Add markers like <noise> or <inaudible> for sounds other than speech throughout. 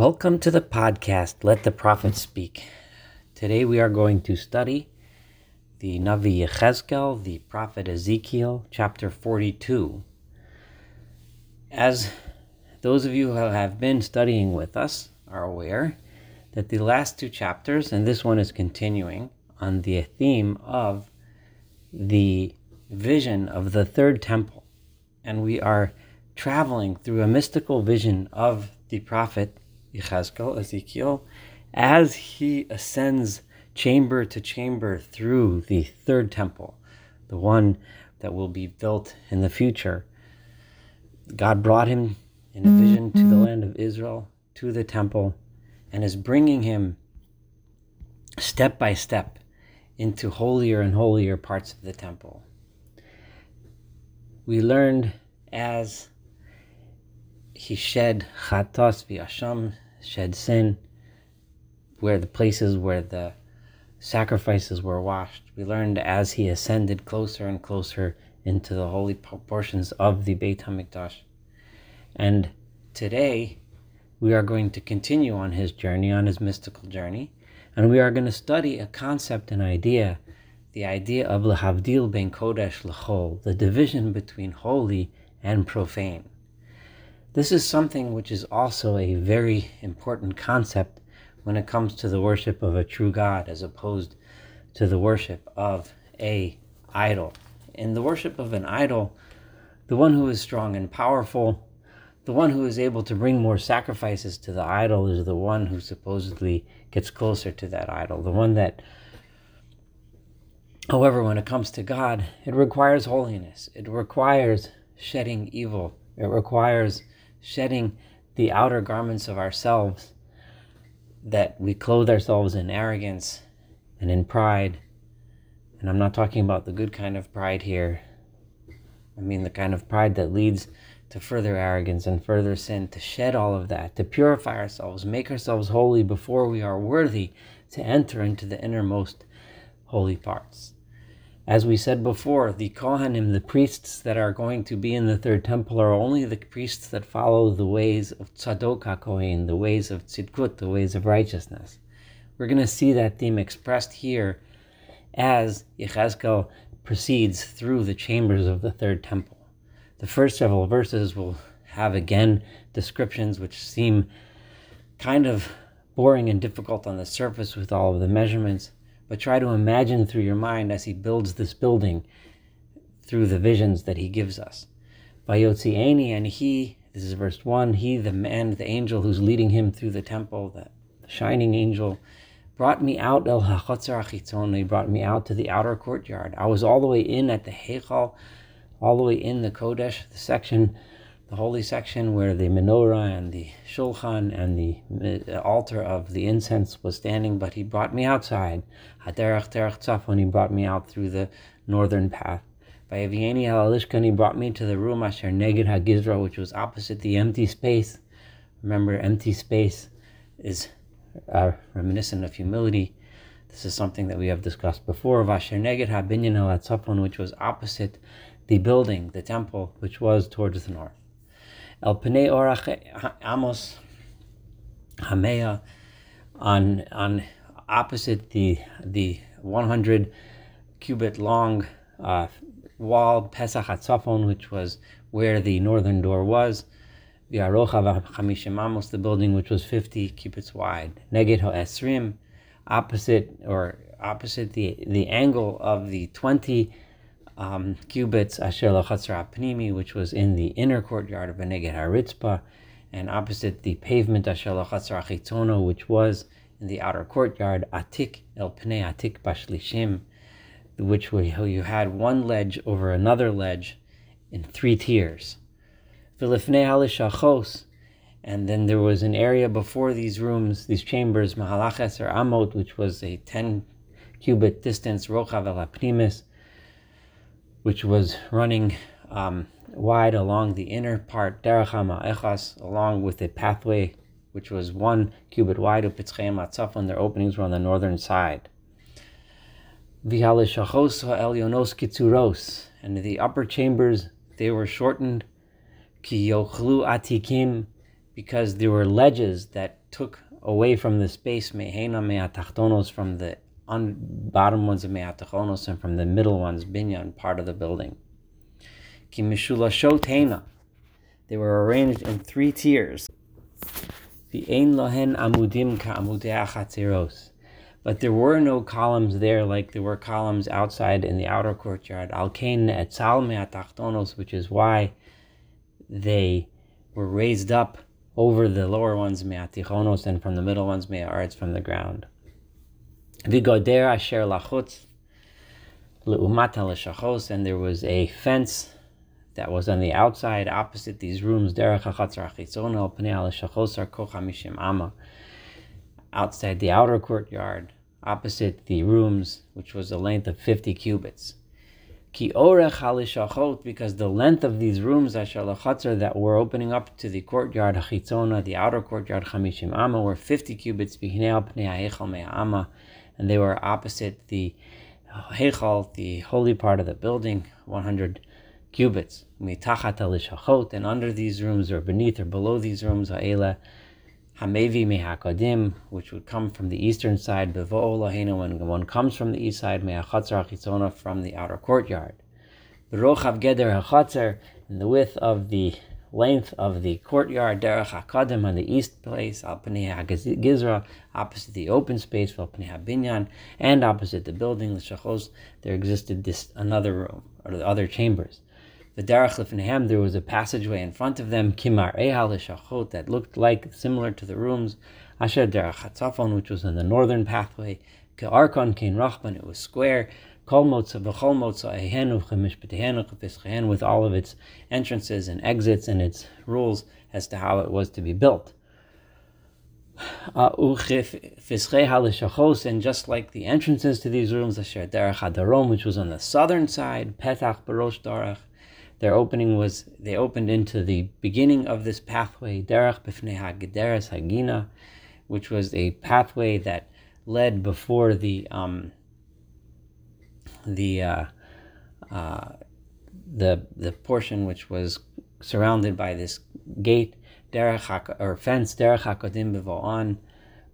Welcome to the podcast, Let the Prophet Speak. Today we are going to study the Navi Yechezkel, the prophet Ezekiel, chapter 42. As those of you who have been studying with us are aware, that the last two chapters, and this one is continuing on the theme of the vision of the third temple. And we are traveling through a mystical vision of the prophet Yechezkel, Ezekiel, as he ascends chamber to chamber through the third temple, the one that will be built in the future. God brought him in a vision to the mm-hmm. land of Israel, to the temple, and is bringing him step by step into holier and holier parts of the temple. We learned as he shed chatos v'asham, shed sin, where the places where the sacrifices were washed. We learned as he ascended closer and closer into the holy portions of the Beit HaMikdash. And today, we are going to continue on his journey, on his mystical journey, and we are going to study a concept, an idea, the idea of lahavdil ben kodesh lechol, the division between holy and profane. This is something which is also a very important concept when it comes to the worship of a true God as opposed to the worship of a idol. In the worship of an idol, the one who is strong and powerful, the one who is able to bring more sacrifices to the idol is the one who supposedly gets closer to that idol, the one that However, when it comes to God, it requires holiness. It requires shedding evil. It requires shedding the outer garments of ourselves, that we clothe ourselves in arrogance and in pride. And I'm not talking about the good kind of pride here. I mean the kind of pride that leads to further arrogance and further sin, to shed all of that, to purify ourselves, make ourselves holy before we are worthy to enter into the innermost holy parts. As we said before, the Kohanim, the priests that are going to be in the third temple, are only the priests that follow the ways of Tzadok HaKohen, the ways of Tzidkut, the ways of righteousness. We're going to see that theme expressed here as Yechezkel proceeds through the chambers of the third temple. The first several verses will have again descriptions which seem kind of boring and difficult on the surface with all of the measurements but try to imagine through your mind as he builds this building through the visions that he gives us. Vayotzieni, and he, this is verse 1, he, the man, the angel who's leading him through the temple, the shining angel, brought me out el hachotzar achitzon. He brought me out to the outer courtyard. I was all the way in at the Heichal, all the way in the Kodesh, the section the holy section where the menorah and the shulchan and the uh, altar of the incense was standing, but he brought me outside. Haderach terach tzafon, he brought me out through the northern path. By Halalishkan, he brought me to the room Asher Neged Hagizra, which was opposite the empty space. Remember, empty space is uh, reminiscent of humility. This is something that we have discussed before. Vasher Neged Habinyan Halatzafon, which was opposite the building, the temple, which was towards the north. El Pnei Orach Amos Hamea on on opposite the the 100 cubit long uh, wall Pesach Hatzafon, which was where the northern door was. The Arocha Chamishim Amos, the building which was 50 cubits wide. Neged Esrim, opposite or opposite the the angle of the 20 um, cubits Asher Lachatzar Pnimi, which was in the inner courtyard of Beneged Haritzpah, and opposite the pavement Asher Lachatzar Achitzono, which was in the outer courtyard Atik El Pnei Atik Bashlishim, which you had one ledge over another ledge in three tiers. Vilifnei Halishachos, and then there was an area before these rooms, these chambers, Mahalaches or Amot, which was a 10 cubit distance, Rochav El Apnimis, which was running um, wide along the inner part, Derechama Echas, along with a pathway which was one cubit wide of Pitzchem Atzafon. Their openings were on the northern side. Vihalishachos Elyonos Kitzuros, and the upper chambers they were shortened. Ki Yochlu Atikim, because there were ledges that took away from the space mehena me'atachtonos from the on bottom ones of me'atachonos and from the middle ones binyan part of the building. Ki mishulashot They were arranged in three tiers. The ein lohen amudim ka'amudei But there were no columns there like there were columns outside in the outer courtyard. Alkein etzal me'atachtonos, which is why they were raised up over the lower ones me'atichonos and from the middle ones me'aretz from the ground. Vigoder asher lachutz le'umata l'shachos, and there was a fence that was on the outside opposite these rooms, derech hachatzar achitzon el pnei l'shachos arkoch hamishim ama, outside the outer courtyard, opposite the rooms, which was a length of 50 cubits. Ki orech halishachot, because the length of these rooms that were opening up to the courtyard hachitzona, the outer courtyard chamishim ama, were 50 cubits bihinei pnei ama, and they were opposite the uh, heichal, the holy part of the building, 100 cubits. And under these rooms, or beneath or below these rooms, Hamevi mehakadim, which would come from the eastern side, bevo lahena, when one comes from the east side, mehachatzar chitzona, from the outer courtyard. Berochav geder hachatzer, in the width of the length of the courtyard, derech hakadim, on the east place, al gizra, opposite the open space, al binyan, and opposite the building, the shachos, there existed this another room, or the other chambers. The derech lefnehem, there was a passageway in front of them, kimar ehal that looked like similar to the rooms, asher derech hatzafon, which was in the northern pathway, ke'arkon kein rachban, it was square, kol motza v'chol motza ehenu chemishpetehenu with all of its entrances and exits and its rules as to how it was to be built. Uh, and just like the entrances to these rooms, Derech Hadarom, which was on the southern side, Petach Barosh Darach, their opening was they opened into the beginning of this pathway, Derech Bifnei HaGederes Hagina, which was a pathway that led before the um, the uh, uh, the the portion which was surrounded by this gate, Derech or fence Derech Hakodim Bevo'an,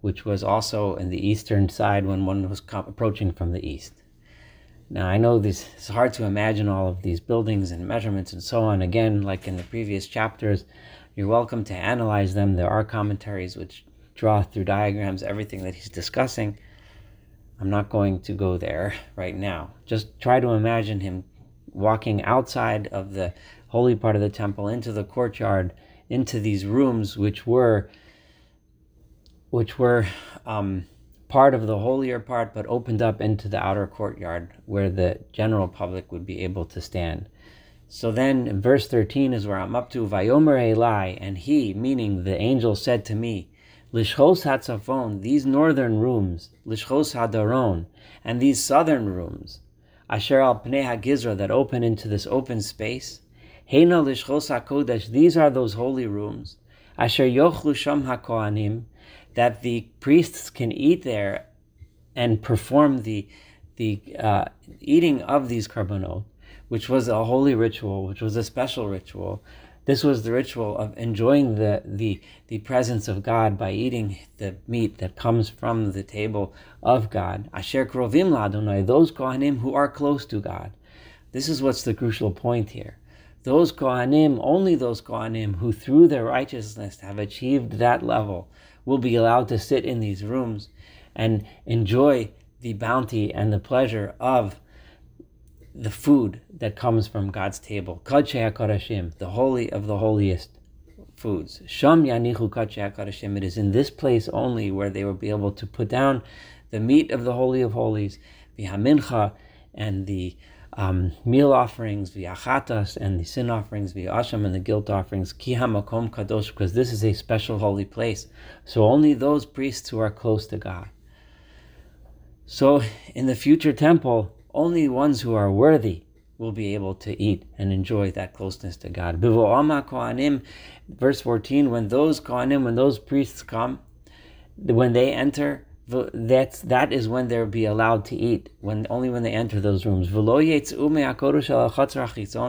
which was also in the eastern side when one was approaching from the east. Now, I know this is hard to imagine all of these buildings and measurements and so on. Again, like in the previous chapters, you're welcome to analyze them. There are commentaries which draw through diagrams everything that he's discussing. I'm not going to go there <laughs> right now. Just try to imagine him walking outside of the holy part of the temple into the courtyard, into these rooms which were which were um, part of the holier part, but opened up into the outer courtyard where the general public would be able to stand. So then, verse 13 is where I'm up to. Vayomer Eli, and he, meaning the angel, said to me, Lishchos Hatzafon, these northern rooms, Lishchos Hadarom, and these southern rooms, Asher al Pnei HaGizra, that open into this open space, Heina Lishchos HaKodesh, these are those holy rooms, Asher Yochlu Sham HaKohanim, that the priests can eat there and perform the the uh, eating of these korbanot, which was a holy ritual, which was a special ritual. This was the ritual of enjoying the, the, the presence of God by eating the meat that comes from the table of God. Asher krovim ladonai, those kohanim who are close to God. This is what's the crucial point here. Those kohanim, only those kohanim who through their righteousness have achieved that level, will be allowed to sit in these rooms and enjoy the bounty and the pleasure of the food that comes from God's table. Kadshei HaKadashim, the holy of the holiest foods. Sham Yanichu Kadshei HaKadashim. It is in this place only where they will be able to put down the meat of the Holy of Holies, the Hamincha, and the um, meal offerings, via chatas, and the sin offerings, via asham, and the guilt offerings, ki hamakom kadosh, because this is a special holy place. So only those priests who are close to God. So in the future temple, only ones who are worthy will be able to eat and enjoy that closeness to God. verse 14, when those kohanim, when those priests come, when they enter, that's that is when they'll be allowed to eat when only when they enter those rooms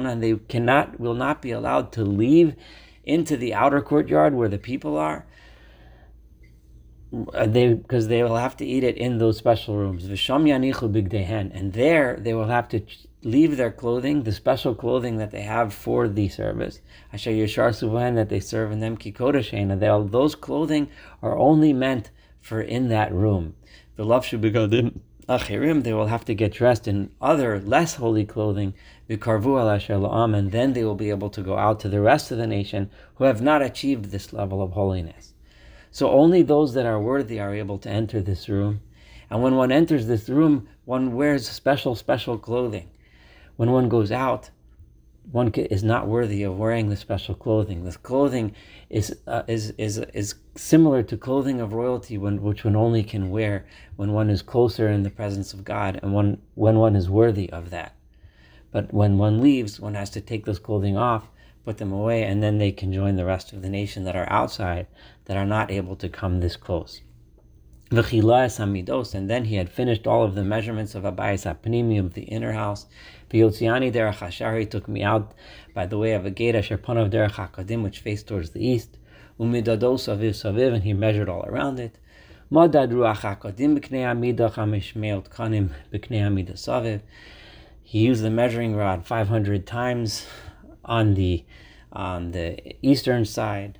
and they cannot will not be allowed to leave into the outer courtyard where the people are, Uh, they because they will have to eat it in those special rooms. V'sham yanichu bigdehen, and there they will have to leave their clothing, the special clothing that they have for the service. Asher yeshar suvahen that they serve in them kikodashen. Those clothing are only meant for in that room. The lavshu begadim achirim, they will have to get dressed in other less holy clothing. V'karvu al asher and then they will be able to go out to the rest of the nation who have not achieved this level of holiness. So only those that are worthy are able to enter this room. And when one enters this room, one wears special, special clothing. When one goes out, one is not worthy of wearing the special clothing. This clothing is uh, is is is similar to clothing of royalty, when, which one only can wear when one is closer in the presence of God and one when one is worthy of that. But when one leaves, one has to take those clothing off put them away, and then they can join the rest of the nation that are outside, that are not able to come this close. And then he had finished all of the measurements of Abayis Apnimi of the inner house. V'yotziani derech Hashari took me out by the way of a gate Asher Panav derech Hakadim, which faced towards the east. Umidados aviv saviv, and he measured all around it. Madad ruach Hakadim b'knei kanim b'knei saviv. He used the measuring rod 500 times on the on the eastern side,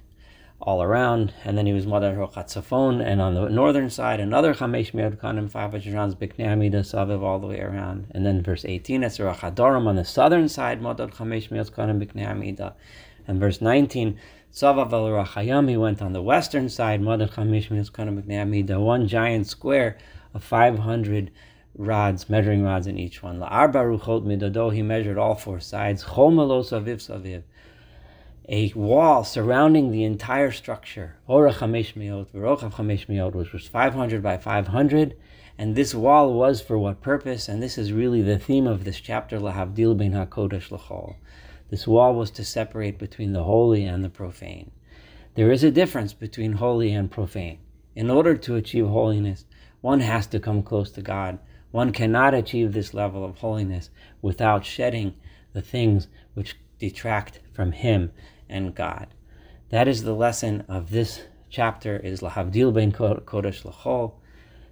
all around, and then he was Madar Rochatzafon, and on the northern side, another Chamesh Meod Kanim, five Vajrans Bikneamida Saviv, all the way around. And then verse 18, it's Rachadorim on the southern side, Madar Chamesh Meod Kanim Bikneamida. And verse 19, Savav al Rachayam, he went on the western side, Madar Chamesh Meod Kanim Bikneamida, one giant square of 500 rods, measuring rods in each one. La'arba he measured all four sides. Chomelos aviv saviv, a wall surrounding the entire structure. Which was 500 by 500. And this wall was for what purpose? And this is really the theme of this chapter, Lahavdil ben HaKodesh L'chol. This wall was to separate between the holy and the profane. There is a difference between holy and profane. In order to achieve holiness, one has to come close to God one cannot achieve this level of holiness without shedding the things which detract from Him and God. That is the lesson of this chapter is Lahavdil Ben Kodesh Lachol.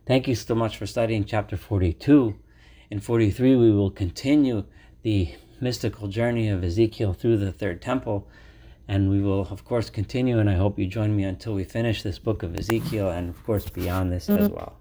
Thank you so much for studying chapter 42. In 43, we will continue the mystical journey of Ezekiel through the third temple. And we will, of course, continue. And I hope you join me until we finish this book of Ezekiel and, of course, beyond this mm-hmm. as well.